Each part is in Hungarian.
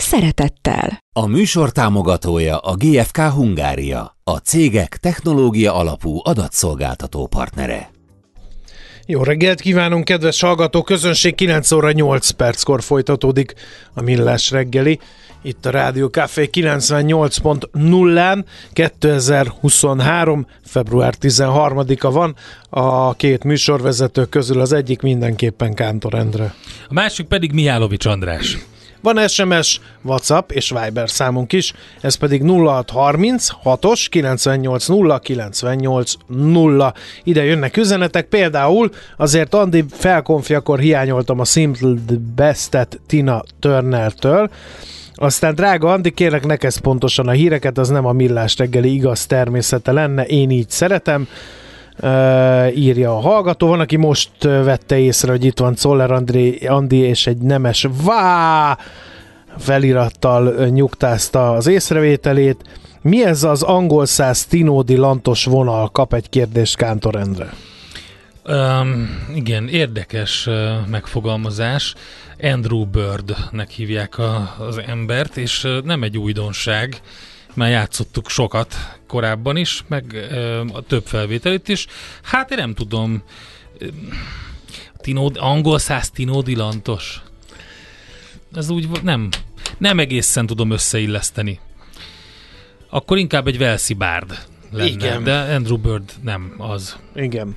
szeretettel. A műsor támogatója a GFK Hungária, a cégek technológia alapú adatszolgáltató partnere. Jó reggelt kívánunk, kedves hallgató közönség! 9 óra 8 perckor folytatódik a Millás reggeli. Itt a Rádió Café 98.0-án 2023. február 13-a van. A két műsorvezető közül az egyik mindenképpen Kántor Endre. A másik pedig Mihálovics András. Van SMS, WhatsApp és Viber számunk is, ez pedig 0630 6-os 98 0 98 0. Ide jönnek üzenetek, például azért Andi felkonfiakor hiányoltam a Simple Bestet Tina Turner-től, aztán drága Andi, kérlek neked pontosan a híreket, az nem a millás reggeli igaz természete lenne, én így szeretem. Uh, írja a hallgató. Van, aki most vette észre, hogy itt van Czoller André, Andi és egy nemes vá felirattal nyugtázta az észrevételét. Mi ez az angol száz Tinódi lantos vonal? Kap egy kérdést Kántor Endre. Um, igen, érdekes uh, megfogalmazás. Andrew Birdnek hívják a, az embert, és uh, nem egy újdonság már játszottuk sokat korábban is, meg a több felvételit is. Hát én nem tudom, Tinód, angol száz Tinódi Lantos. Ez úgy nem, nem egészen tudom összeilleszteni. Akkor inkább egy Velszi Bárd lenne, Igen. de Andrew Bird nem az. Igen.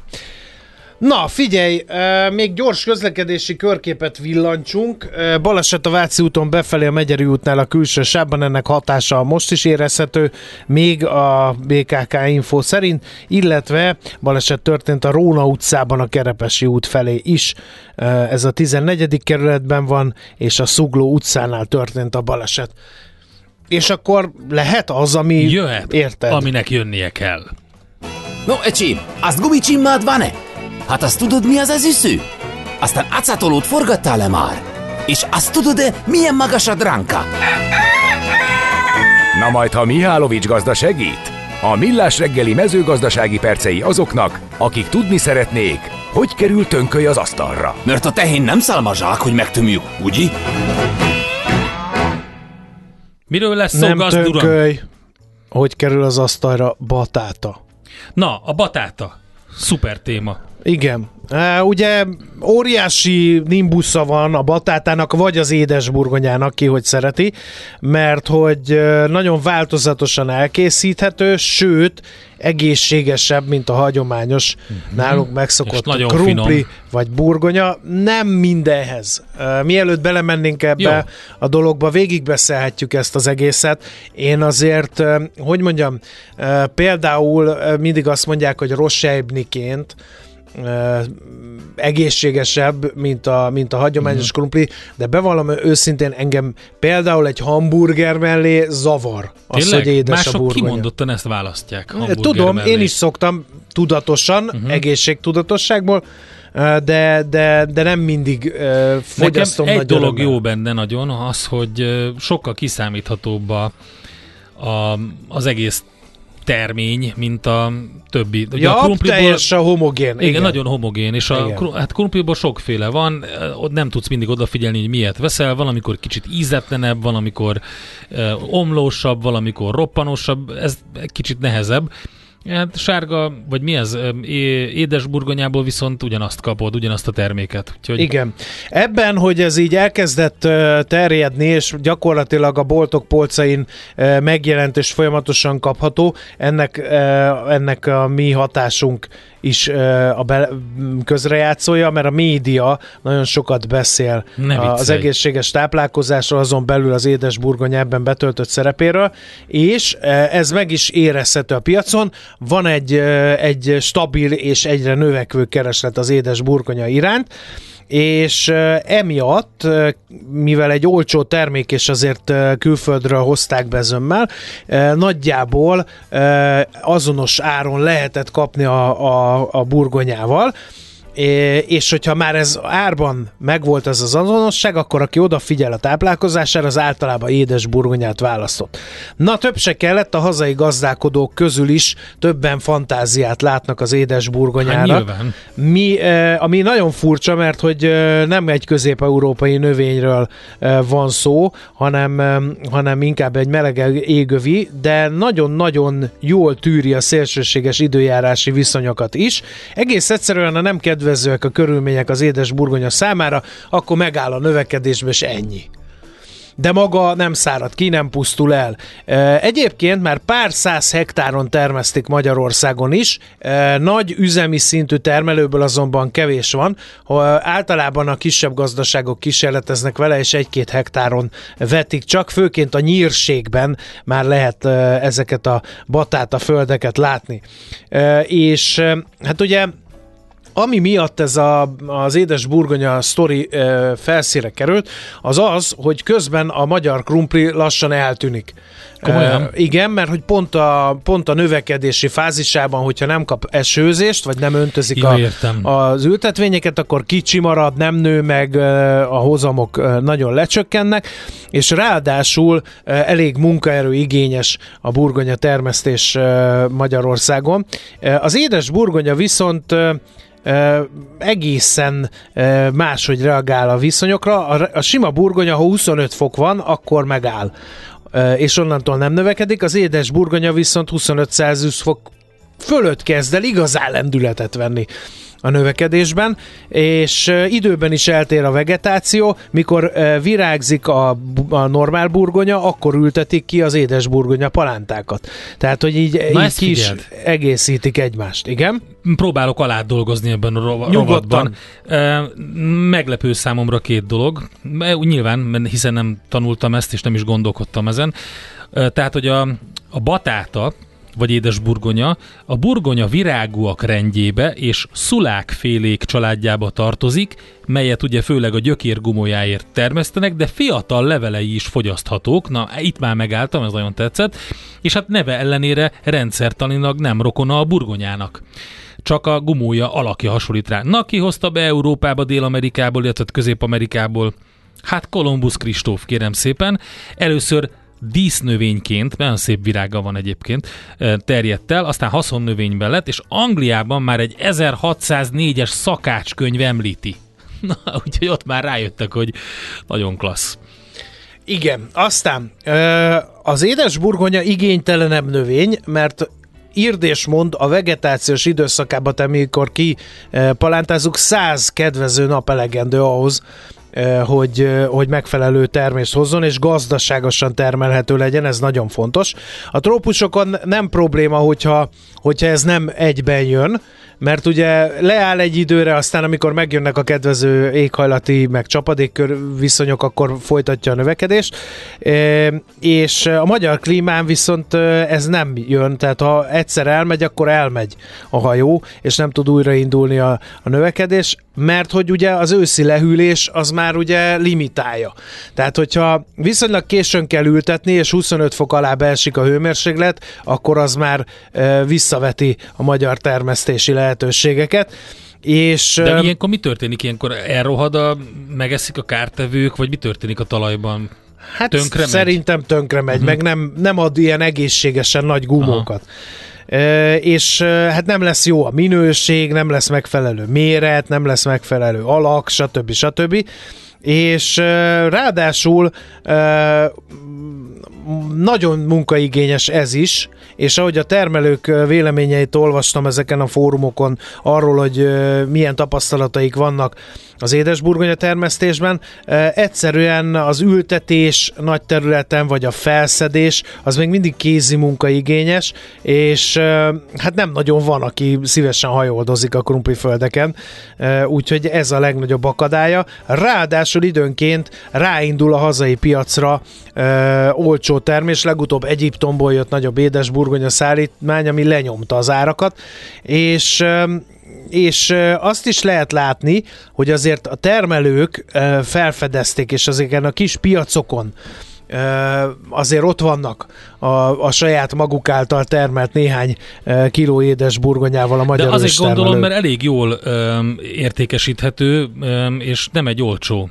Na, figyelj, még gyors közlekedési körképet villancsunk. Baleset a Váci úton befelé a Megyeri útnál a külső sávban, ennek hatása most is érezhető, még a BKK info szerint, illetve baleset történt a Róna utcában a Kerepesi út felé is. Ez a 14. kerületben van, és a Szugló utcánál történt a baleset. És akkor lehet az, ami Jöhet, érted? aminek jönnie kell. No, ecsi, azt gumicsimmád van-e? Hát azt tudod, mi az az üsző? Aztán acatolót forgattál-e már? És azt tudod-e, milyen magas a dránka? Na majd, ha Mihálovics gazda segít? A Millás reggeli mezőgazdasági percei azoknak, akik tudni szeretnék, hogy kerül tönköly az asztalra. Mert a tehén nem szalmazsák, hogy megtömjük, ugye? Miről lesz szó, Nem tönköly, hogy kerül az asztalra batáta. Na, a batáta. Szuper téma. Igen. Uh, ugye óriási nimbusza van a batátának, vagy az édesburgonyának, ki hogy szereti, mert hogy nagyon változatosan elkészíthető, sőt, egészségesebb, mint a hagyományos uh-huh. nálunk megszokott nagyon krumpli finom. vagy burgonya. Nem mindenhez. Uh, mielőtt belemennénk ebbe Jó. a dologba, végigbeszélhetjük ezt az egészet. Én azért, uh, hogy mondjam, például mindig azt mondják, hogy rossejbniként, ö, egészségesebb, mint a, mint a hagyományos uh-huh. krumpli, de bevallom őszintén engem például egy hamburger mellé zavar az, Tényleg? hogy édes a Mások burgonya. kimondottan ezt választják. hamburger Tudom, mellé. én is szoktam tudatosan, uh-huh. egészségtudatosságból, ö, de, de, de nem mindig Nekem fogyasztom egy nagy dolog örömmel. jó benne nagyon, az, hogy sokkal kiszámíthatóbb a, a, az egész termény, mint a többi. Ugye Ja, a krumpliból, teljesen homogén. igen, igen, nagyon homogén, és a, Igen. hát krumpliból sokféle van, ö, ott nem tudsz mindig odafigyelni, hogy miért veszel, valamikor kicsit ízetlenebb, valamikor ö, omlósabb, valamikor roppanosabb, ez kicsit nehezebb. Hát sárga, vagy mi ez, édesburgonyából viszont ugyanazt kapod, ugyanazt a terméket. Úgyhogy Igen. Ebben, hogy ez így elkezdett terjedni, és gyakorlatilag a boltok polcain megjelent és folyamatosan kapható, ennek, ennek a mi hatásunk is a be, közrejátszója, mert a média nagyon sokat beszél a- az egészséges táplálkozásról, azon belül az édesburgonya ebben betöltött szerepéről, és ez meg is érezhető a piacon. Van egy, egy stabil és egyre növekvő kereslet az édesburgonya iránt, és emiatt, mivel egy olcsó termék és azért külföldről hozták be zömmel, nagyjából azonos áron lehetett kapni a, a, a burgonyával, és hogyha már ez árban megvolt ez az azonosság, akkor aki odafigyel a táplálkozására, az általában édes burgonyát választott. Na, több se kellett, a hazai gazdálkodók közül is többen fantáziát látnak az édes burgonyára. Hát Mi, ami nagyon furcsa, mert hogy nem egy közép-európai növényről van szó, hanem, hanem inkább egy meleg égövi, de nagyon-nagyon jól tűri a szélsőséges időjárási viszonyokat is. Egész egyszerűen a nem kedves kedvezőek a körülmények az édes burgonya számára, akkor megáll a növekedésbe, és ennyi de maga nem szárad ki, nem pusztul el. Egyébként már pár száz hektáron termesztik Magyarországon is, nagy üzemi szintű termelőből azonban kevés van, általában a kisebb gazdaságok kísérleteznek vele, és egy-két hektáron vetik csak, főként a nyírségben már lehet ezeket a batát, a földeket látni. És hát ugye ami miatt ez a, az édes burgonya sztori e, felszíre került, az az, hogy közben a magyar krumpli lassan eltűnik. Komolyan? E, igen, mert hogy pont a, pont a növekedési fázisában, hogyha nem kap esőzést, vagy nem öntözik a, az ültetvényeket, akkor kicsi marad, nem nő meg, a hozamok nagyon lecsökkennek, és ráadásul elég munkaerő igényes a burgonya termesztés Magyarországon. Az édes burgonya viszont egészen máshogy reagál a viszonyokra. A, sima burgonya, ha 25 fok van, akkor megáll és onnantól nem növekedik. Az édes burgonya viszont 25 Celsius fok fölött kezd el igazán lendületet venni a növekedésben, és időben is eltér a vegetáció, mikor virágzik a, a normál burgonya, akkor ültetik ki az édes burgonya palántákat. Tehát, hogy így, így ki is egészítik egymást. Igen? Próbálok alá dolgozni ebben a rovatban. Meglepő számomra két dolog. Nyilván, hiszen nem tanultam ezt, és nem is gondolkodtam ezen. Tehát, hogy a, a batáta, vagy édes burgonya, a burgonya virágúak rendjébe és szulákfélék családjába tartozik, melyet ugye főleg a gyökér gumójáért termesztenek, de fiatal levelei is fogyaszthatók, na itt már megálltam, ez nagyon tetszett, és hát neve ellenére rendszertanilag nem rokona a burgonyának csak a gumója alakja hasonlít rá. Na, ki hozta be Európába, Dél-Amerikából, illetve Közép-Amerikából? Hát Kolumbusz Kristóf, kérem szépen. Először dísznövényként, nagyon szép virága van egyébként, terjedt el, aztán haszonnövényben lett, és Angliában már egy 1604-es szakácskönyv említi. Na, úgyhogy ott már rájöttek, hogy nagyon klassz. Igen, aztán az édes burgonya igénytelenebb növény, mert írd és mond a vegetációs időszakában, amikor ki palántázunk, száz kedvező nap elegendő ahhoz, hogy, hogy megfelelő termést hozzon, és gazdaságosan termelhető legyen, ez nagyon fontos. A trópusokon nem probléma, hogyha, hogyha ez nem egyben jön, mert ugye leáll egy időre, aztán amikor megjönnek a kedvező éghajlati, meg csapadékkör viszonyok, akkor folytatja a növekedést, és a magyar klímán viszont ez nem jön, tehát ha egyszer elmegy, akkor elmegy a hajó, és nem tud újraindulni a, a növekedés, mert hogy ugye az őszi lehűlés az már ugye limitálja. Tehát, hogyha viszonylag későn kell ültetni, és 25 fok alá beesik a hőmérséklet, akkor az már e, visszaveti a magyar termesztési lehetőségeket. És, De ilyenkor mi történik? Ilyenkor elrohad a, megeszik a kártevők, vagy mi történik a talajban? Hát tönkre szerintem megy? tönkre megy, uh-huh. meg nem, nem ad ilyen egészségesen nagy gumókat. Aha és hát nem lesz jó a minőség, nem lesz megfelelő méret, nem lesz megfelelő alak, stb. stb. És ráadásul nagyon munkaigényes ez is, és ahogy a termelők véleményeit olvastam ezeken a fórumokon arról, hogy milyen tapasztalataik vannak az édesburgonya termesztésben, egyszerűen az ültetés nagy területen, vagy a felszedés, az még mindig kézi munkaigényes, és hát nem nagyon van, aki szívesen hajoldozik a krumpliföldeken, úgyhogy ez a legnagyobb akadálya. Ráadásul időnként ráindul a hazai piacra olcsó termés, legutóbb Egyiptomból jött nagyobb édesburgonya szállítmány, ami lenyomta az árakat, és és azt is lehet látni, hogy azért a termelők felfedezték, és azért a kis piacokon azért ott vannak a, a saját maguk által termelt néhány kiló édes burgonyával a magyar De azért gondolom, mert elég jól értékesíthető, és nem egy olcsó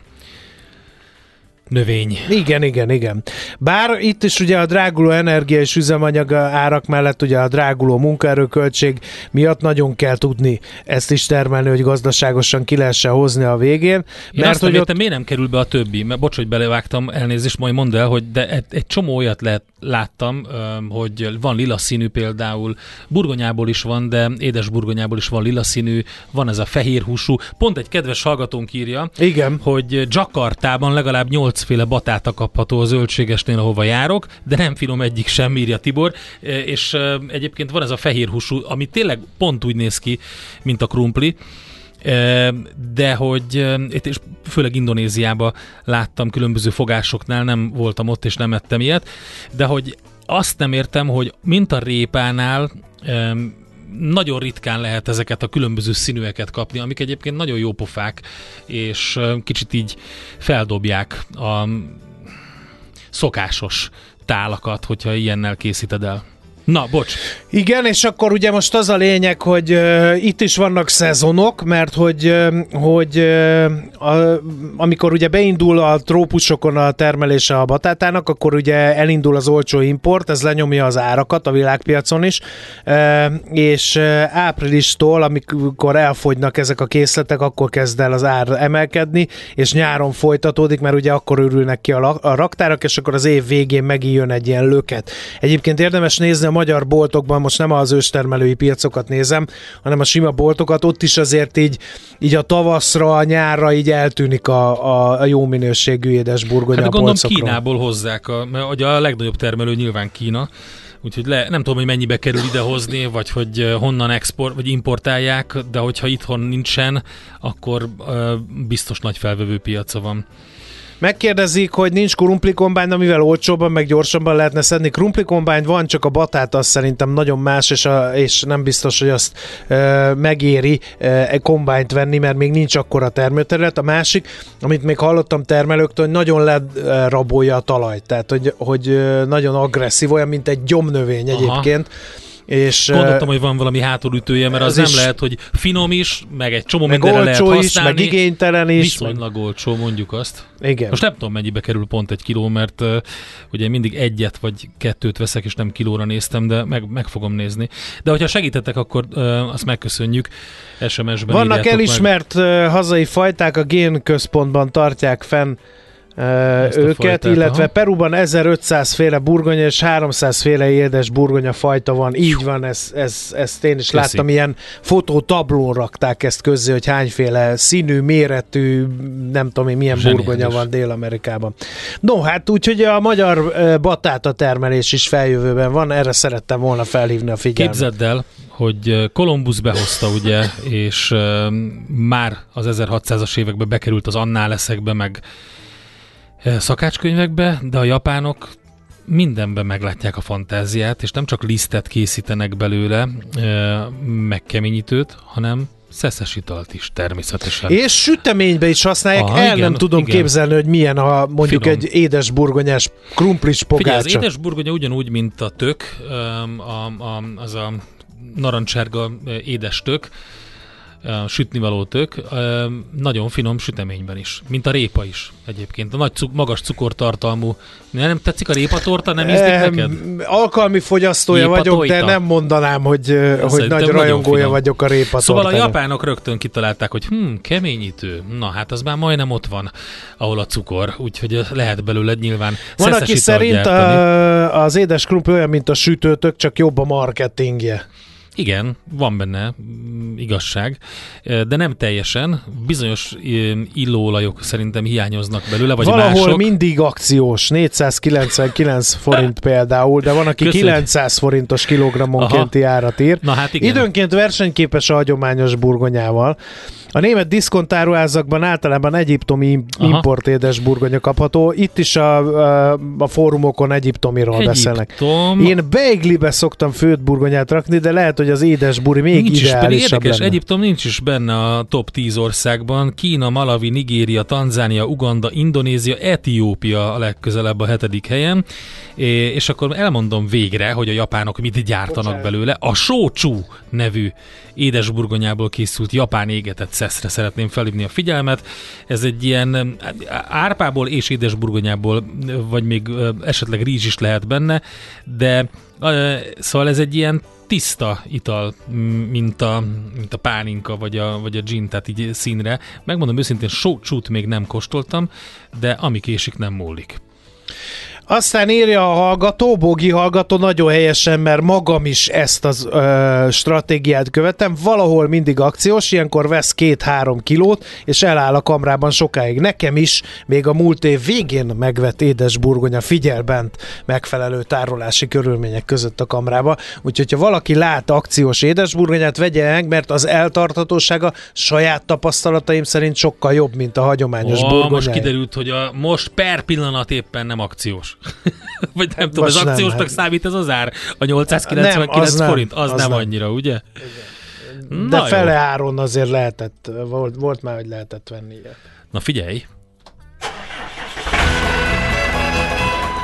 növény. Igen, igen, igen. Bár itt is ugye a dráguló energia és üzemanyag árak mellett ugye a dráguló munkaerőköltség miatt nagyon kell tudni ezt is termelni, hogy gazdaságosan ki lehessen hozni a végén. Én mert azt hogy nem ott... miért nem kerül be a többi, mert bocs, hogy belevágtam, elnézést, majd mondd el, hogy de egy, egy csomó olyat lehet, láttam, hogy van lila színű például, burgonyából is van, de édes burgonyából is van lila színű, van ez a fehér húsú. Pont egy kedves hallgatónk írja, Igen. hogy Jakartában legalább 8 nyolcféle batáta kapható a zöldségesnél, ahova járok, de nem finom egyik sem, írja Tibor. E, és e, egyébként van ez a fehér húsú, ami tényleg pont úgy néz ki, mint a krumpli, e, de hogy és főleg Indonéziába láttam különböző fogásoknál, nem voltam ott és nem ettem ilyet, de hogy azt nem értem, hogy mint a répánál nagyon ritkán lehet ezeket a különböző színűeket kapni, amik egyébként nagyon jó pofák, és kicsit így feldobják a szokásos tálakat, hogyha ilyennel készíted el. Na, bocs. Igen, és akkor ugye most az a lényeg, hogy uh, itt is vannak szezonok, mert hogy, uh, hogy uh, a, amikor ugye beindul a trópusokon a termelése a batátának, akkor ugye elindul az olcsó import, ez lenyomja az árakat a világpiacon is, uh, és uh, áprilistól, amikor elfogynak ezek a készletek, akkor kezd el az ár emelkedni, és nyáron folytatódik, mert ugye akkor örülnek ki a, a raktárak, és akkor az év végén megijön egy ilyen löket. Egyébként érdemes nézni a magyar boltokban, most nem az őstermelői piacokat nézem, hanem a sima boltokat, ott is azért így, így a tavaszra, a nyárra így eltűnik a, a, a jó minőségű édes burgonya hát, a gondolom Kínából hozzák, a, mert a legnagyobb termelő nyilván Kína, Úgyhogy le, nem tudom, hogy mennyibe kerül idehozni, vagy hogy honnan export, vagy importálják, de hogyha itthon nincsen, akkor uh, biztos nagy felvevő piaca van. Megkérdezik, hogy nincs krumpli kombány, amivel olcsóbban, meg gyorsabban lehetne szedni. Krumpli kombány van, csak a batát az szerintem nagyon más, és, a, és nem biztos, hogy azt e, megéri e, kombányt venni, mert még nincs akkora termőterület. A másik, amit még hallottam termelőktől, hogy nagyon lerabolja a talajt, tehát hogy, hogy nagyon agresszív, olyan, mint egy gyomnövény Aha. És, Gondoltam, hogy van valami hátulütője, mert az nem lehet, hogy finom is, meg egy csomó meg mindenre lehet használni. is, meg igénytelen is. Viszonylag meg... olcsó, mondjuk azt. Igen. Most nem tudom, mennyibe kerül pont egy kiló, mert uh, ugye mindig egyet vagy kettőt veszek, és nem kilóra néztem, de meg, meg fogom nézni. De hogyha segítettek, akkor uh, azt megköszönjük. SMS-ben Vannak elismert meg. hazai fajták, a génközpontban tartják fenn ezt őket, fajtát, illetve aha. Peruban 1500 féle burgonya és 300 féle édes burgonya fajta van. Így van, ez, ez, ezt én is Köszi. láttam, ilyen fotótablón rakták ezt közzé, hogy hányféle színű, méretű, nem tudom én milyen Zseniális. burgonya van Dél-Amerikában. No, hát úgyhogy a magyar batáta termelés is feljövőben van, erre szerettem volna felhívni a figyelmet. Képzeld el, hogy Kolumbusz behozta, ugye, és már az 1600-as években bekerült az annál leszekbe, meg szakácskönyvekbe, de a japánok mindenben meglátják a fantáziát, és nem csak lisztet készítenek belőle, megkeményítőt, hanem szeszes italt is természetesen. És süteménybe is használják, Aha, el igen, nem tudom igen. képzelni, hogy milyen a mondjuk Finom. egy édes burgonyás krumplis pogácsa. Figyelj, az édes burgonya ugyanúgy, mint a tök, a, a, az a narancsárga édes tök, sütnivaló tök, nagyon finom süteményben is, mint a répa is egyébként. A nagy cuk, magas cukortartalmú. Nem tetszik a répatorta, nem ízlik neked? Alkalmi fogyasztója répa vagyok, de nem mondanám, hogy, hogy nagy rajongója vagyok a répatortának. Szóval a japánok rögtön kitalálták, hogy hm, keményítő. Na hát az már majdnem ott van, ahol a cukor, úgyhogy lehet belőle nyilván Van, aki szerint a, az édes krumpli olyan, mint a sütőtök, csak jobb a marketingje. Igen, van benne mm, igazság, de nem teljesen. Bizonyos illóolajok szerintem hiányoznak belőle, vagy Valahol mások. mindig akciós, 499 forint például, de van, aki Köszönjük. 900 forintos kilogrammonkénti árat ír. Na hát igen. Időnként versenyképes a hagyományos burgonyával, A német diszkontáruházakban általában egyiptomi Aha. import édesburgonya kapható. Itt is a, a, a fórumokon egyiptomiról beszélnek. Egyiptom. Én beiglibe szoktam főtt burgonyát rakni, de lehet, hogy az édesburi még nincs is, ideálisabb érdekes, lenne. Egyiptom nincs is benne a top 10 országban. Kína, Malawi, Nigéria, Tanzánia, Uganda, Indonézia, Etiópia a legközelebb a hetedik helyen. É, És akkor elmondom végre, hogy a japánok mit gyártanak Bocsánat. belőle. A Shochu nevű édesburgonyából készült japán égetett szeszre szeretném felhívni a figyelmet. Ez egy ilyen árpából és édesburgonyából, vagy még esetleg rizs is lehet benne, de szóval ez egy ilyen tiszta ital, mint a, mint a pálinka vagy a, vagy a gin, tehát így színre. Megmondom őszintén, sócsút még nem kóstoltam, de ami késik, nem múlik. Aztán írja a hallgató, Bogi hallgató nagyon helyesen, mert magam is ezt ö, stratégiát követem. Valahol mindig akciós, ilyenkor vesz két-három kilót, és eláll a kamrában sokáig. Nekem is még a múlt év végén megvett édesburgonya figyel bent megfelelő tárolási körülmények között a kamrába. Úgyhogy ha valaki lát akciós édesburgonyát, vegye meg, mert az eltartatósága saját tapasztalataim szerint sokkal jobb, mint a hagyományos Ó, burgonya. most kiderült, hogy a most per pillanat éppen nem akciós. Vagy nem tudom, Most az nem, akciósnak hát. számít ez az ár? A 899 Nem, az nem, forint? Az, az nem, nem. annyira, ugye? De Na jó. fele áron azért lehetett, volt, volt már, hogy lehetett venni ilyet. Na figyelj,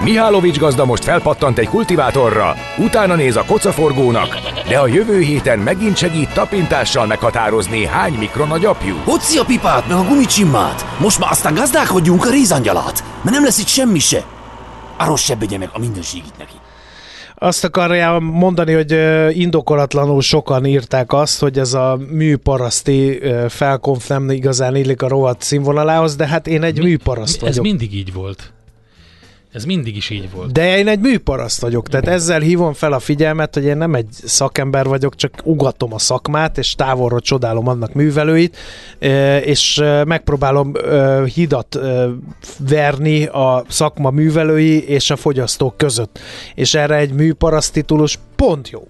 Mihálovics gazda most felpattant egy kultivátorra, utána néz a kocaforgónak, de a jövő héten megint segít tapintással meghatározni, hány mikron a gyapjú. Hoci a pipát, meg a gumicsimmát. Most már aztán gazdálkodjunk a rézangyalát, mert nem lesz itt semmi se. Arról se begye meg a mindenségit neki. Azt akarja mondani, hogy indokolatlanul sokan írták azt, hogy ez a műparaszti felkonf nem igazán illik a rovat színvonalához, de hát én egy műparaszt ez vagyok. mindig így volt. Ez mindig is így volt. De én egy műparaszt vagyok, tehát ezzel hívom fel a figyelmet, hogy én nem egy szakember vagyok, csak ugatom a szakmát, és távolról csodálom annak művelőit, és megpróbálom hidat verni a szakma művelői és a fogyasztók között. És erre egy műparaszt titulus pont jó.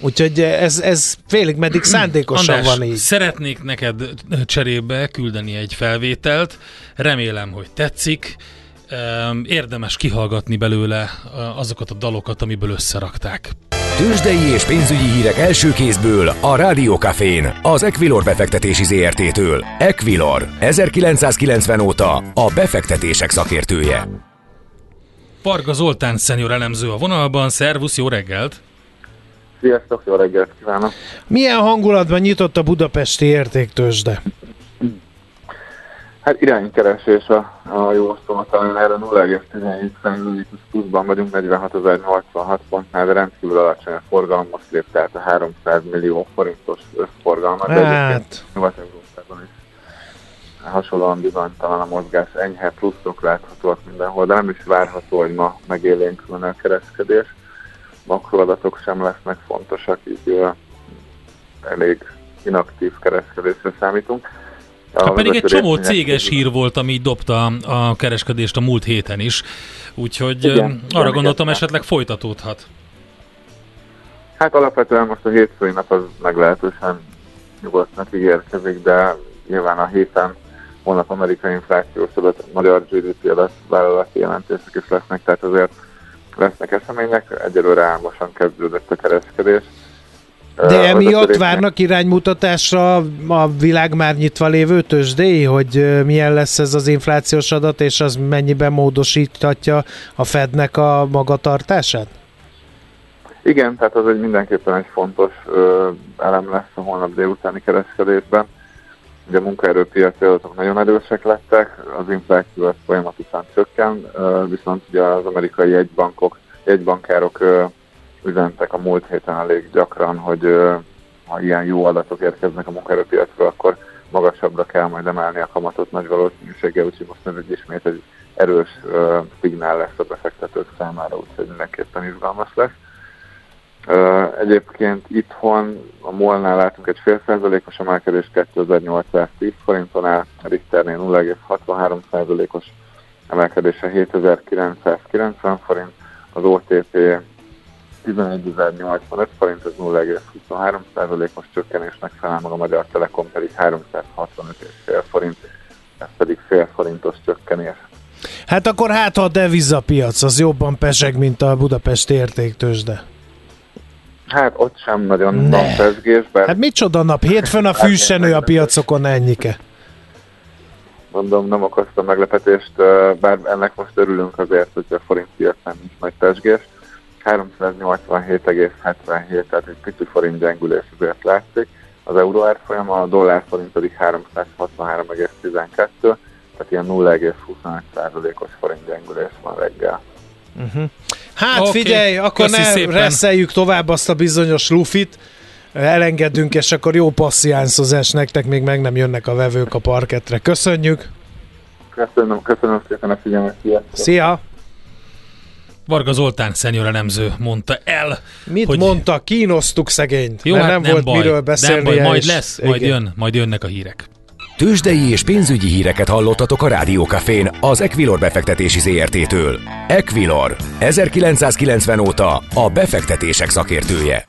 Úgyhogy ez, ez félig meddig szándékosan András, van így. szeretnék neked cserébe küldeni egy felvételt. Remélem, hogy tetszik. Érdemes kihallgatni belőle azokat a dalokat, amiből összerakták. Tőzsdei és pénzügyi hírek első kézből a Rádiókafén, az Equilor befektetési ZRT-től. Equilor, 1990 óta a befektetések szakértője. Parga Zoltán szenior elemző a vonalban. Szervusz, jó reggelt! Sziasztok, jó reggelt kívánok! Milyen hangulatban nyitott a budapesti értéktősde? Hát iránykeresés a, a jó szóval talán erre 0,17 pluszban vagyunk, 46.086 pontnál, de rendkívül alacsony a forgalom, most lép tehát a 300 millió forintos összforgalmat. de Hát, Nyugat-Európában is hasonlóan bizonytalan a mozgás, enyhe pluszok láthatóak mindenhol, de nem is várható, hogy ma megélénkülne a kereskedés. Makroadatok sem lesznek fontosak, így ö, elég inaktív kereskedésre számítunk. Hát pedig egy csomó céges hír volt, ami dobta a kereskedést a múlt héten is. Úgyhogy igen, arra gondoltam, igen. esetleg folytatódhat. Hát alapvetően most a hétfői nap az meglehetősen nyugodtnak ígérkezik, de nyilván a héten holnap amerikai inflációs adat, magyar GDP adat, vállalati jelentések is lesznek, tehát azért lesznek események, egyelőre álmosan kezdődött a kereskedés. De emiatt várnak iránymutatásra a világ már nyitva lévő tőzsdéi, hogy milyen lesz ez az inflációs adat, és az mennyiben módosíthatja a Fednek a magatartását? Igen, tehát az egy mindenképpen egy fontos ö, elem lesz a holnap délutáni kereskedésben. Ugye a munkaerőpiaci adatok nagyon erősek lettek, az infláció az folyamatosan csökken, ö, viszont ugye az amerikai jegybankok, jegybankárok ö, üzentek a múlt héten elég gyakran, hogy ha ilyen jó adatok érkeznek a munkaerőpiacról, akkor magasabbra kell majd emelni a kamatot nagy valószínűséggel, úgyhogy most ez egy ismét egy erős ö, szignál lesz a befektetők számára, úgyhogy mindenképpen izgalmas lesz. Egyébként itthon a MOL-nál látunk egy fél százalékos emelkedés 2810 forinton áll, a Richternél 0,63 százalékos emelkedése 7990 forint, az OTP 11.085 forint, ez 0,23%-os csökkenésnek felel meg a Magyar Telekom pedig 365,5 forint, ez pedig fél forintos csökkenés. Hát akkor hát a devizapiac az jobban peseg, mint a Budapesti értéktősde. Hát ott sem nagyon ne. van pesgés. Bár... Hát micsoda nap? Hétfőn a fűsenő a piacokon ennyike. Mondom, nem okozta meglepetést, bár ennek most örülünk azért, hogy a forint piacán nincs nagy pesgés. 387,77, tehát egy pici forint gyengülés azért látszik. Az euró árfolyama, a dollár forint pedig 363,12, tehát ilyen 0,25%-os forint gyengülés van reggel. Uh-huh. Hát okay. figyelj, akkor ne szépen. reszeljük tovább azt a bizonyos lufit, elengedünk, és akkor jó passziánszozás nektek, még meg nem jönnek a vevők a parketre. Köszönjük! Köszönöm, köszönöm szépen a figyelmet, sziasztok! Szia! Varga Zoltán szenyor elemző mondta el. Mit hogy... mondta? Kínosztuk szegényt, Jó, mert hát nem, nem volt baj, miről beszélni. Nem baj, majd lesz, igen. majd jön, majd jönnek a hírek. Tőzsdei és pénzügyi híreket hallottatok a Rádiókafén az Equilor befektetési ZRT-től. Equilor, 1990 óta a befektetések szakértője.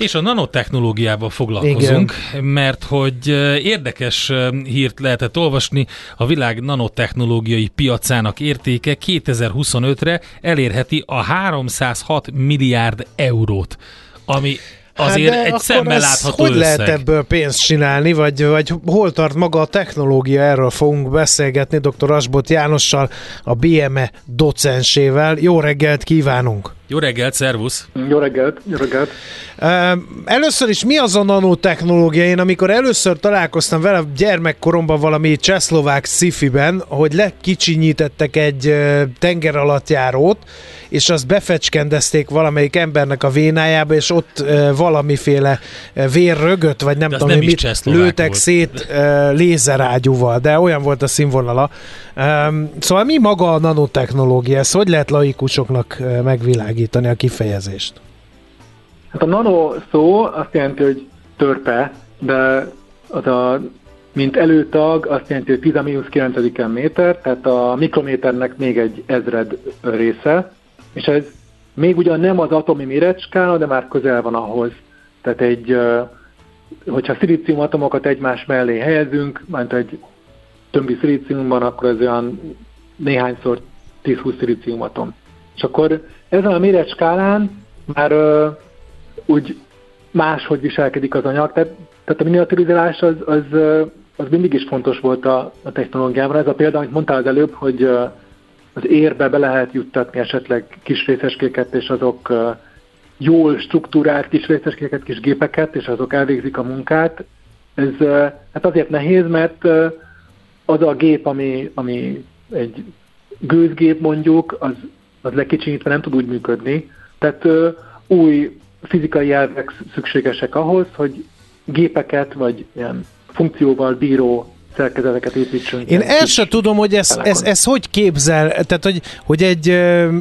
És a nanotechnológiával foglalkozunk, Igen. mert hogy érdekes hírt lehetett olvasni, a világ nanotechnológiai piacának értéke 2025-re elérheti a 306 milliárd eurót, ami azért hát egy szemmel látható Hogy összeg. lehet ebből pénzt csinálni, vagy, vagy hol tart maga a technológia, erről fogunk beszélgetni dr. Asbot Jánossal, a BME docensével. Jó reggelt kívánunk! Jó reggelt, szervusz! Jó reggelt, jó reggelt! Először is mi az a nanotechnológia? Én amikor először találkoztam vele gyermekkoromban valami csehszlovák szifiben, hogy lekicsinyítettek egy tenger alattjárót, és azt befecskendezték valamelyik embernek a vénájába, és ott valamiféle vérrögöt, vagy nem de tudom, nem mit lőtek volt. szét lézerágyúval, de olyan volt a színvonala. Szóval mi maga a nanotechnológia? Ezt hogy lehet laikusoknak megvilágítani a kifejezést? Hát a nano szó azt jelenti, hogy törpe, de az a mint előtag azt jelenti, hogy 10 9 méter, tehát a mikrométernek még egy ezred része, és ez még ugyan nem az atomi méretskála, de már közel van ahhoz. Tehát egy, hogyha szilícium atomokat egymás mellé helyezünk, mert egy többi szilíciumban, akkor ez olyan néhányszor 10-20 szilícium atom. És akkor ezen a méretskálán már úgy máshogy viselkedik az anyag. Tehát, tehát a miniaturizálás az, az, az mindig is fontos volt a, a technológiában. Ez a példa, amit mondtál az előbb, hogy az érbe be lehet juttatni esetleg kis részeskéket, és azok jól struktúrált kis részeskéket, kis gépeket, és azok elvégzik a munkát. Ez hát azért nehéz, mert az a gép, ami, ami egy gőzgép mondjuk, az, az lekicsinyítve nem tud úgy működni. Tehát új fizikai elvek szükségesek ahhoz, hogy gépeket vagy ilyen funkcióval bíró szerkezeteket építsünk. Én el sem tudom, hogy ez, ez, ez hogy képzel, tehát hogy, hogy egy,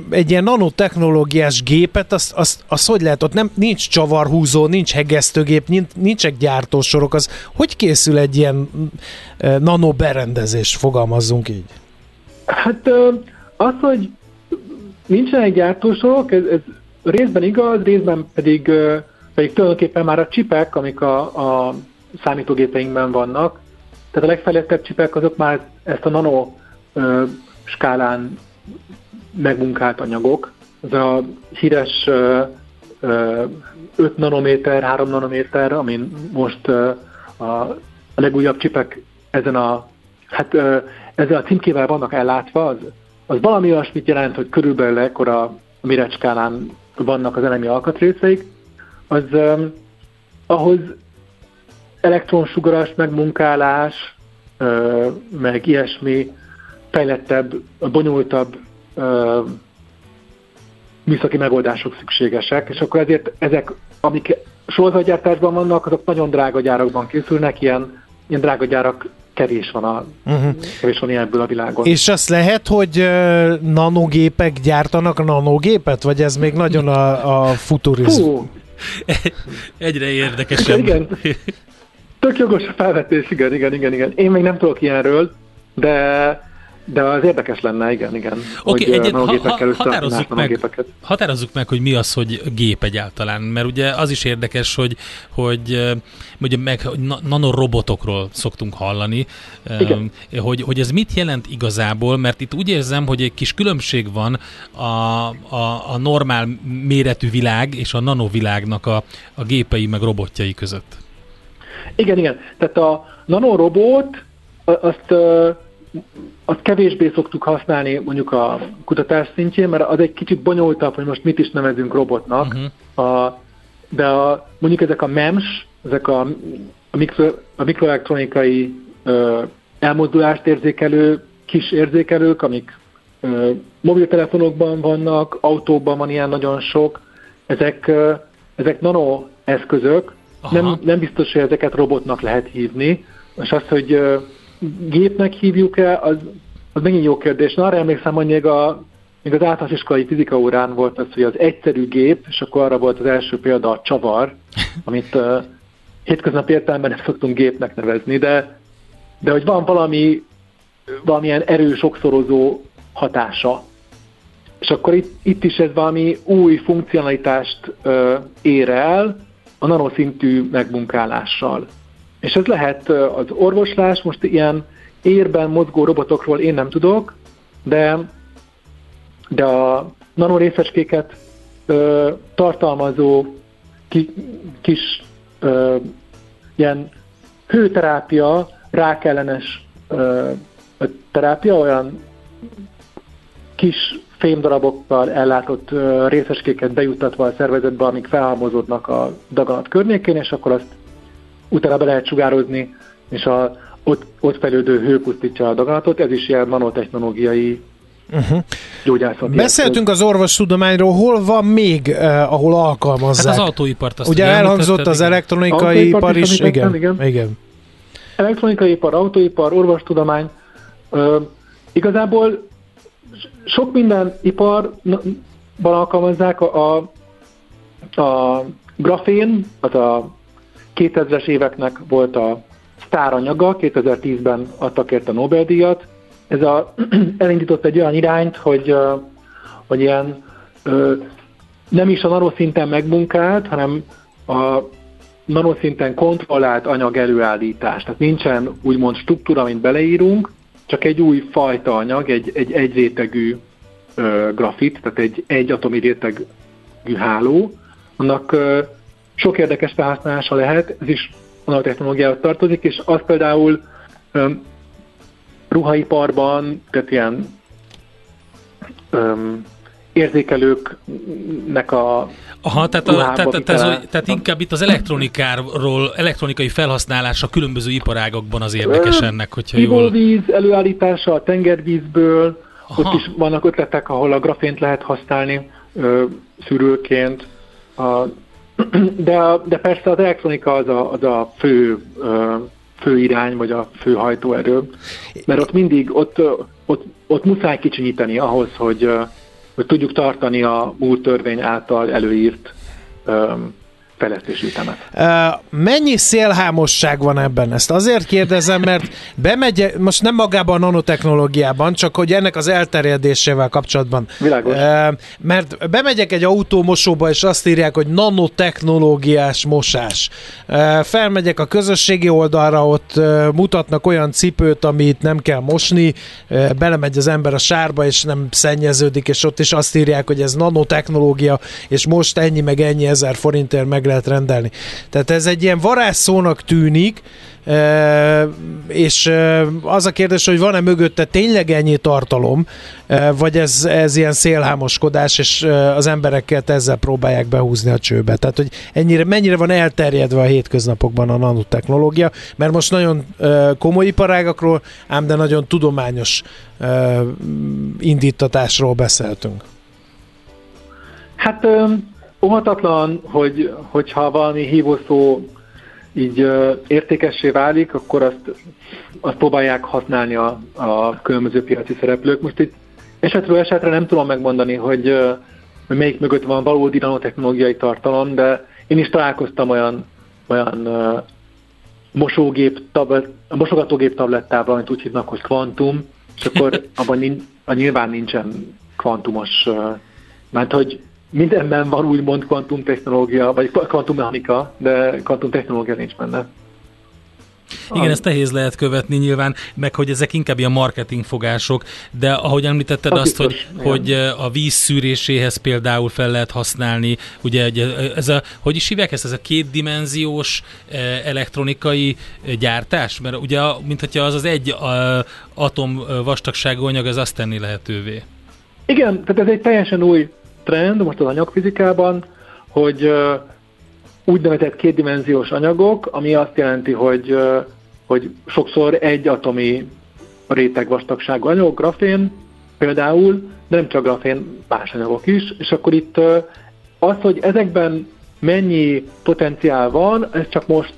egy ilyen nanotechnológiás gépet, az, az, az hogy lehet, ott nem, nincs csavarhúzó, nincs hegesztőgép, nincs, nincsenek gyártósorok, az hogy készül egy ilyen nano berendezés, fogalmazzunk így? Hát az, hogy nincsenek gyártósorok, ez, ez részben igaz, részben pedig, pedig tulajdonképpen már a csipek, amik a, a számítógépeinkben vannak, tehát a legfejlettebb csipek azok már ezt a nano ö, skálán megmunkált anyagok. Ez a híres ö, ö, 5 nanométer, 3 nanométer, amin most ö, a, a legújabb csipek ezen a, hát ö, ezzel a címkével vannak ellátva, az, az valami olyasmit jelent, hogy körülbelül ekkora méretskálán vannak az elemi alkatrészeik, az ö, ahhoz elektronsugaras megmunkálás, meg ilyesmi fejlettebb, bonyolultabb műszaki megoldások szükségesek, és akkor ezért ezek, amik sorozatgyártásban vannak, azok nagyon drága gyárakban készülnek, ilyen, ilyen drága gyárak kevés van, a, uh-huh. kevés van ilyenből a világon. És azt lehet, hogy uh, nanogépek gyártanak nanogépet, vagy ez még nagyon a, a futurizmus? Egyre érdekesebb. Igen. Tök jogos a felvetés, igen, igen, igen, igen. Én még nem tudok ilyenről, de de az érdekes lenne, igen, igen. Oké, okay, egyet, ha, ha, határozzuk, meg, határozzuk meg, hogy mi az, hogy gép egyáltalán, mert ugye az is érdekes, hogy, hogy ugye meg nanorobotokról szoktunk hallani, igen. hogy, hogy ez mit jelent igazából, mert itt úgy érzem, hogy egy kis különbség van a, a, a normál méretű világ és a nanovilágnak a, a gépei meg robotjai között. Igen, igen. Tehát a nanorobot azt azt kevésbé szoktuk használni mondjuk a kutatás szintjén, mert az egy kicsit bonyolultabb, hogy most mit is nevezünk robotnak. Uh-huh. A, de a, mondjuk ezek a MEMS, ezek a, a, mikro, a mikroelektronikai ö, elmozdulást érzékelő kis érzékelők, amik ö, mobiltelefonokban vannak, autóban van ilyen nagyon sok, ezek, ö, ezek nano eszközök, nem, nem biztos, hogy ezeket robotnak lehet hívni, és az, hogy gépnek hívjuk-e, az, az megint jó kérdés. Na, arra emlékszem, hogy még, a, még az általános iskolai fizika órán volt az, hogy az egyszerű gép, és akkor arra volt az első példa a csavar, amit uh, hétköznapi értelemben nem szoktunk gépnek nevezni, de, de hogy van valami, valamilyen erős sokszorozó hatása. És akkor itt, itt is ez valami új funkcionalitást uh, ér el a nanoszintű megmunkálással. És ez lehet az orvoslás, most ilyen érben mozgó robotokról én nem tudok, de, de a nanorészecskéket ö, tartalmazó ki, kis ö, ilyen hőterápia, rákellenes ö, terápia, olyan kis fémdarabokkal ellátott ö, részecskéket bejuttatva a szervezetbe, amik felhalmozódnak a daganat környékén, és akkor azt utána be lehet sugározni, és a, ott, ott fejlődő hő pusztítja a daganatot, ez is ilyen nanotechnológiai Uh-huh. Gyógyászati Beszéltünk az orvostudományról, hol van még, uh, ahol alkalmazzák? Hát az autóipart azt Ugye elhangzott az elektronikai ipar is, is igen, igen. igen. Elektronikai ipar, autóipar, orvostudomány. Uh, igazából sok minden iparban alkalmazzák a, a, a grafén, az a 2000-es éveknek volt a sztáranyaga, 2010-ben adtak érte Nobel-díjat. Ez a, elindított egy olyan irányt, hogy, hogy ilyen nem is a nanoszinten megmunkált, hanem a nanoszinten kontrollált anyag előállítás. Tehát nincsen úgymond struktúra, amit beleírunk, csak egy új fajta anyag, egy, egy egyrétegű grafit, tehát egy egy atomi rétegű háló, annak sok érdekes felhasználása lehet, ez is nanotechnológiához tartozik, és az például um, ruhaiparban, tehát ilyen um, érzékelőknek a Aha, tehát, a, tehát, tehát, ez, tehát inkább itt az elektronikáról, elektronikai felhasználása különböző iparágokban az érdekes ennek, hogyha jól... víz előállítása a tengervízből, Aha. ott is vannak ötletek, ahol a grafént lehet használni ö, szűrőként. A de, de persze az elektronika az a, az a fő, fő irány, vagy a fő hajtóerő, mert ott mindig, ott, ott, ott muszáj kicsinyíteni ahhoz, hogy, hogy tudjuk tartani a múlt törvény által előírt fejlesztési ütemet. Mennyi szélhámosság van ebben? Ezt azért kérdezem, mert bemegy, most nem magában a nanotechnológiában, csak hogy ennek az elterjedésével kapcsolatban. Világos. Mert bemegyek egy autómosóba, és azt írják, hogy nanotechnológiás mosás. Felmegyek a közösségi oldalra, ott mutatnak olyan cipőt, amit nem kell mosni, belemegy az ember a sárba, és nem szennyeződik, és ott is azt írják, hogy ez nanotechnológia, és most ennyi meg ennyi ezer forintért meg lehet rendelni. Tehát ez egy ilyen varázsszónak tűnik, és az a kérdés, hogy van-e mögötte tényleg ennyi tartalom, vagy ez, ez ilyen szélhámoskodás, és az embereket ezzel próbálják behúzni a csőbe. Tehát, hogy ennyire, mennyire van elterjedve a hétköznapokban a nanotechnológia, mert most nagyon komoly iparágakról, ám de nagyon tudományos indítatásról beszéltünk. Hát óhatatlan, hogy, hogyha valami hívószó így értékessé válik, akkor azt, azt próbálják használni a, a különböző piaci szereplők. Most itt esetről esetre nem tudom megmondani, hogy, hogy melyik mögött van valódi nanotechnológiai tartalom, de én is találkoztam olyan, olyan mosógép tablet, mosogatógép tablettával, amit úgy hívnak, hogy kvantum, és akkor abban nincs, nyilván nincsen kvantumos, mert hogy mindenben van úgymond kvantumtechnológia, vagy kvantummechanika, de kvantumtechnológia nincs benne. Igen, ezt nehéz lehet követni nyilván, meg hogy ezek inkább ilyen marketing fogások, de ahogy említetted az azt, biztos, hogy, hogy a víz szűréséhez például fel lehet használni, ugye ez a, hogy is hívják ezt, ez a kétdimenziós elektronikai gyártás, mert ugye mint hogyha az az egy atom vastagságú anyag, az azt tenni lehetővé. Igen, tehát ez egy teljesen új trend most az anyagfizikában, hogy úgynevezett kétdimenziós anyagok, ami azt jelenti, hogy, hogy sokszor egy atomi réteg vastagságú anyag, grafén például, de nem csak grafén, más anyagok is, és akkor itt az, hogy ezekben mennyi potenciál van, ez csak most,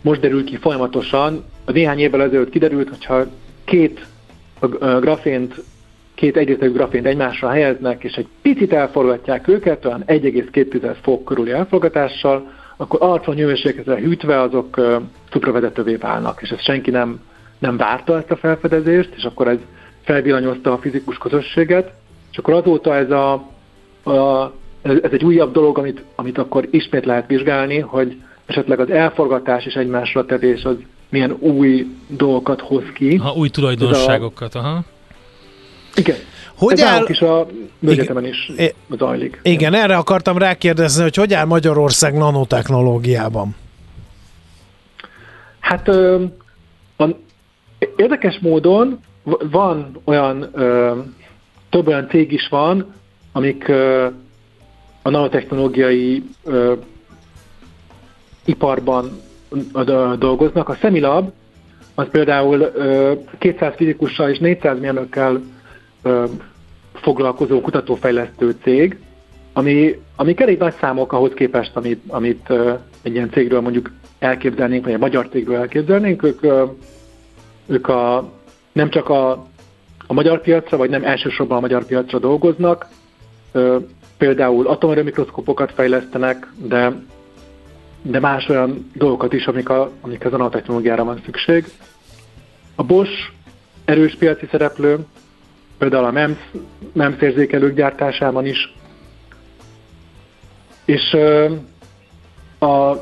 most derül ki folyamatosan. Néhány évvel ezelőtt kiderült, hogyha két grafént két egyrészegű grafént egymásra helyeznek, és egy picit elforgatják őket, olyan 1,2 fok körüli elforgatással, akkor alacsony hőmérsékletre hűtve azok uh, szupravezetővé válnak, és ezt senki nem, nem várta ezt a felfedezést, és akkor ez felvillanyozta a fizikus közösséget, és akkor azóta ez, a, a, ez, ez egy újabb dolog, amit, amit akkor ismét lehet vizsgálni, hogy esetleg az elforgatás és egymásra tevés az milyen új dolgokat hoz ki. Ha, új tulajdonságokat, aha. Igen. Hogy Ez áll... is a egyetemen is zajlik. Igen, erre akartam rákérdezni, hogy hogy áll Magyarország nanotechnológiában? Hát a, érdekes módon van olyan, ö, több olyan cég is van, amik ö, a nanotechnológiai ö, iparban dolgoznak. A Semilab az például ö, 200 fizikussal és 400 mérnökkel foglalkozó kutatófejlesztő cég, ami, ami elég nagy számok ahhoz képest, amit, amit egy ilyen cégről mondjuk elképzelnénk, vagy egy magyar cégről elképzelnénk, ők, ők a, nem csak a, a magyar piacra, vagy nem elsősorban a magyar piacra dolgoznak, például atomerőmikroszkópokat fejlesztenek, de, de más olyan dolgokat is, amik, a, amik az nanotechnológiára van szükség. A Bosch erős piaci szereplő, például a MEMS, MEMS érzékelők gyártásában is. És a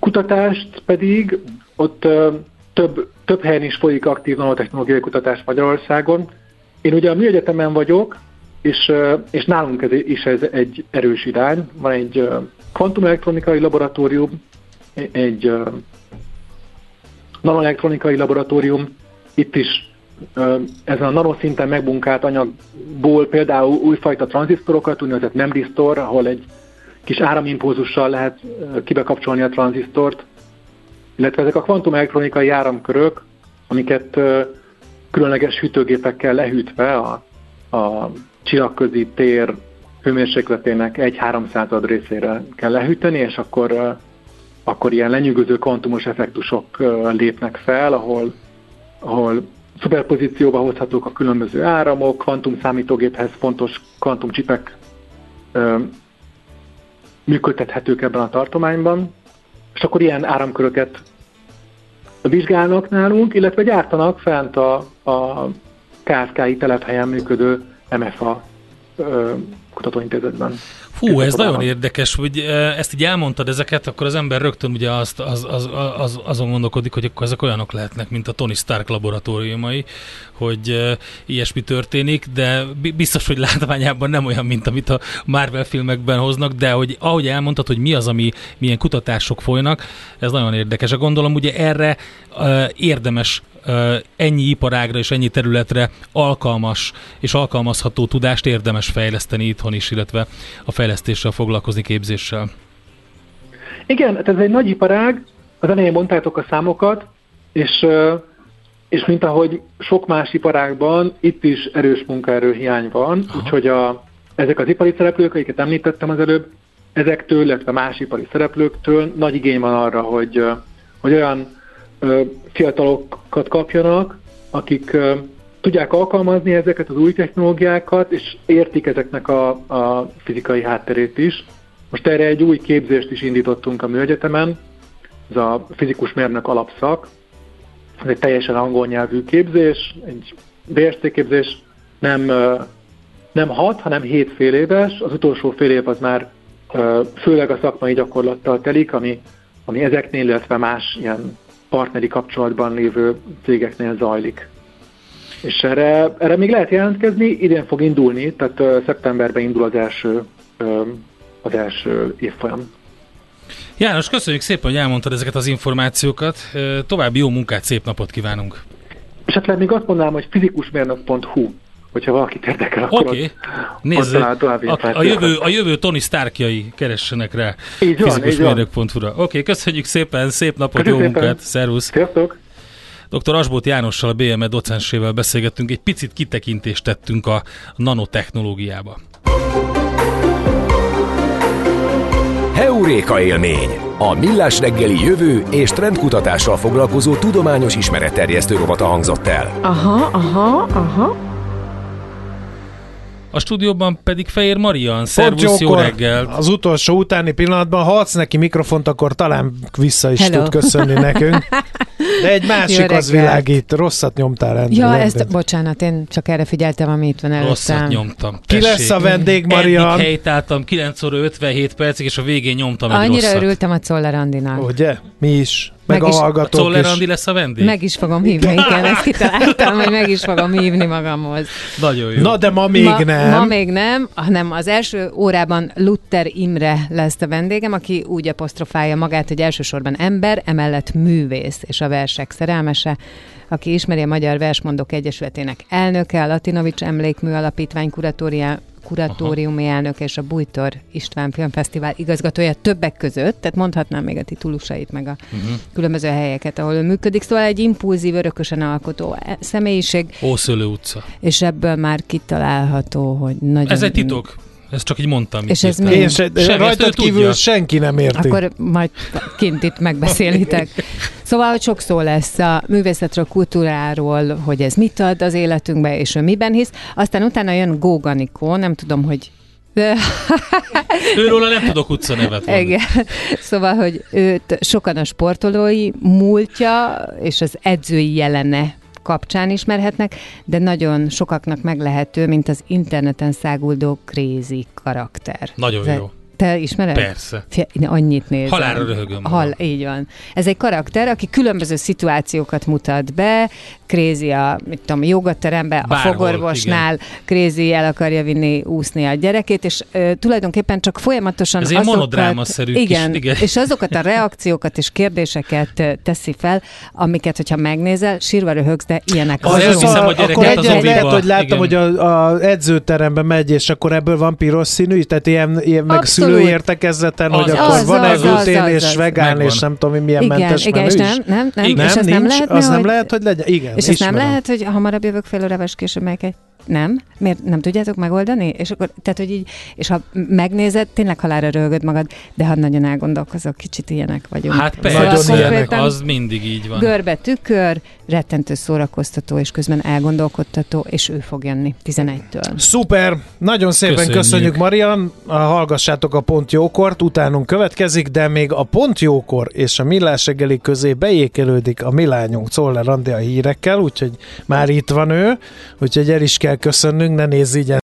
kutatást pedig ott több, több helyen is folyik aktív nanotechnológiai kutatás Magyarországon. Én ugye a mi egyetemen vagyok, és, és nálunk ez is ez egy erős irány. Van egy kvantumelektronikai laboratórium, egy nanoelektronikai laboratórium, itt is ezen a nanoszinten megbunkált anyagból például újfajta tranzisztorokat, úgynevezett memristor, ahol egy kis áramimpulzussal lehet kibekapcsolni a tranzisztort, illetve ezek a kvantumelektronikai áramkörök, amiket különleges hűtőgépekkel lehűtve a, a csillagközi tér hőmérsékletének egy 300 részére kell lehűteni, és akkor, akkor ilyen lenyűgöző kvantumos effektusok lépnek fel, ahol, ahol szuperpozícióba hozhatók a különböző áramok, kvantum számítógéphez fontos kvantumcsipek működtethetők ebben a tartományban, és akkor ilyen áramköröket vizsgálnak nálunk, illetve gyártanak fent a, a KSK-i telephelyen működő MFA ö, kutatóintézetben. Hú, ez nagyon érdekes, hogy ezt így elmondtad ezeket, akkor az ember rögtön ugye azt, az, az, az, azon gondolkodik, hogy akkor ezek olyanok lehetnek, mint a Tony Stark laboratóriumai, hogy ilyesmi történik, de biztos, hogy látványában nem olyan, mint amit a Marvel filmekben hoznak, de hogy ahogy elmondtad, hogy mi az, ami milyen kutatások folynak, ez nagyon érdekes. Gondolom ugye erre érdemes ennyi iparágra és ennyi területre alkalmas és alkalmazható tudást érdemes fejleszteni itthon is, illetve a fejlesztéssel foglalkozni képzéssel. Igen, hát ez egy nagy iparág, az elején mondtátok a számokat, és, és mint ahogy sok más iparágban, itt is erős munkaerő hiány van, Aha. úgyhogy a, ezek az ipari szereplők, amiket említettem az előbb, ezektől, illetve más ipari szereplőktől nagy igény van arra, hogy, hogy olyan fiatalokat kapjanak, akik tudják alkalmazni ezeket az új technológiákat, és értik ezeknek a, a fizikai hátterét is. Most erre egy új képzést is indítottunk a műegyetemen, ez a fizikus mérnök alapszak. Ez egy teljesen angol nyelvű képzés, egy BSC képzés, nem, nem hat, hanem hét fél éves. Az utolsó fél év az már főleg a szakmai gyakorlattal telik, ami, ami ezeknél, illetve más ilyen partneri kapcsolatban lévő cégeknél zajlik. És erre, erre még lehet jelentkezni, idén fog indulni, tehát uh, szeptemberben indul az első, uh, az első évfolyam. János, köszönjük szépen, hogy elmondtad ezeket az információkat. További jó munkát, szép napot kívánunk! És hát még azt mondanám, hogy fizikusmérnök.hu hogyha valakit érdekel, akkor okay. ott, Nézd, ott a, a, jövő, a jövő Tony Starkjai keressenek rá fizikusmérnök.hu-ra. Oké, okay, köszönjük szépen, szép napot, Köszönjük jó szépen. munkát, szervusz! Sziasztok! Dr. Asbót Jánossal, a BME docensével beszélgettünk, egy picit kitekintést tettünk a nanotechnológiába. Heuréka élmény! A Millás reggeli jövő és trendkutatással foglalkozó tudományos ismeretterjesztő rovata hangzott el. Aha, aha, aha. A stúdióban pedig Fehér Marian. Szervusz, jó reggel! Az utolsó utáni pillanatban, ha adsz neki mikrofont, akkor talán vissza is Hello. tud köszönni nekünk. De egy másik az világít, rosszat nyomtál rendben. Ja, ezt, bocsánat, én csak erre figyeltem, ami itt van előttem. Rosszat nyomtam. Tessék. Ki lesz a vendég, Marian? Eddig helytáltam 9 óra 57 percig, és a végén nyomtam egy Annyira rosszat. örültem a Czoller Andinak. Ugye? Mi is meg, meg a hallgatók a Czoller Andi lesz a vendég? Meg is fogom hívni, igen, ezt kitaláltam, hogy meg is fogom hívni magamhoz. Nagyon jó. Na, de ma még ma, nem. Ma még nem, hanem az első órában Luther Imre lesz a vendégem, aki úgy apostrofálja magát, hogy elsősorban ember, emellett művész és a versek szerelmese aki ismeri a Magyar Versmondók Egyesületének elnöke, a Latinovics Emlékmű Alapítvány kuratóriá, kuratóriumi Aha. elnök és a Bújtor István Filmfesztivál igazgatója többek között, tehát mondhatnám még a titulusait, meg a uh-huh. különböző helyeket, ahol ő működik. Szóval egy impulzív, örökösen alkotó személyiség. Ószölő utca. És ebből már kitalálható, hogy nagyon... Ez egy titok. Ezt csak így mondtam. És ez mi? Én se, rajtad kívül tudja. senki nem érti. Akkor majd kint itt megbeszélitek. Szóval, hogy sok szó lesz a művészetről, kultúráról, hogy ez mit ad az életünkbe, és ő miben hisz. Aztán utána jön Góganikó, nem tudom, hogy Őróla nem tudok utca nevet mondani. Igen. Szóval, hogy őt sokan a sportolói múltja és az edzői jelene kapcsán ismerhetnek, de nagyon sokaknak meglehető, mint az interneten száguldó crazy karakter. Nagyon Ez jó. Te ismered? Persze. Fia, én annyit nézem. Halálra röhögöm. Hal, így van. Ez egy karakter, aki különböző szituációkat mutat be, Krézi a, mit tudom, jogaterembe, a fogorvosnál, Krézi el akarja vinni úszni a gyerekét, és ö, tulajdonképpen csak folyamatosan Ez azokat, igen, kis, igen, és azokat a reakciókat és kérdéseket teszi fel, amiket, hogyha megnézel, sírva röhögsz, de ilyenek az. Az, az, a, akkor egy, az lehet, hogy láttam, igen. hogy a, a edzőterembe megy, és akkor ebből van piros színű, tehát ilyen, ilyen meg szülői értekezleten, hogy akkor van-e glutén és vegán, és nem tudom, milyen mentes igen, és nem, nem, nem, és ez nem lehet, az nem lehet, hogy legyen, igen. És ez nem lehet, hogy hamarabb jövök fél órával, később megyek egy nem? Miért nem tudjátok megoldani? És akkor, tehát, hogy így, és ha megnézed, tényleg halára rögöd magad, de ha nagyon elgondolkozok, kicsit ilyenek vagyunk. Hát persze, nagyon ilyenek. az mindig így van. Görbe tükör, rettentő szórakoztató, és közben elgondolkodtató, és ő fog jönni 11-től. Szuper! Nagyon szépen köszönjük, köszönjük Marian, hallgassátok a Pont Jókort, utánunk következik, de még a Pont Jókor és a Millás reggeli közé beékelődik a Milányunk Czoller Andi a hírekkel, úgyhogy már itt van ő, úgyhogy el is kell kell köszönnünk, ne nézz így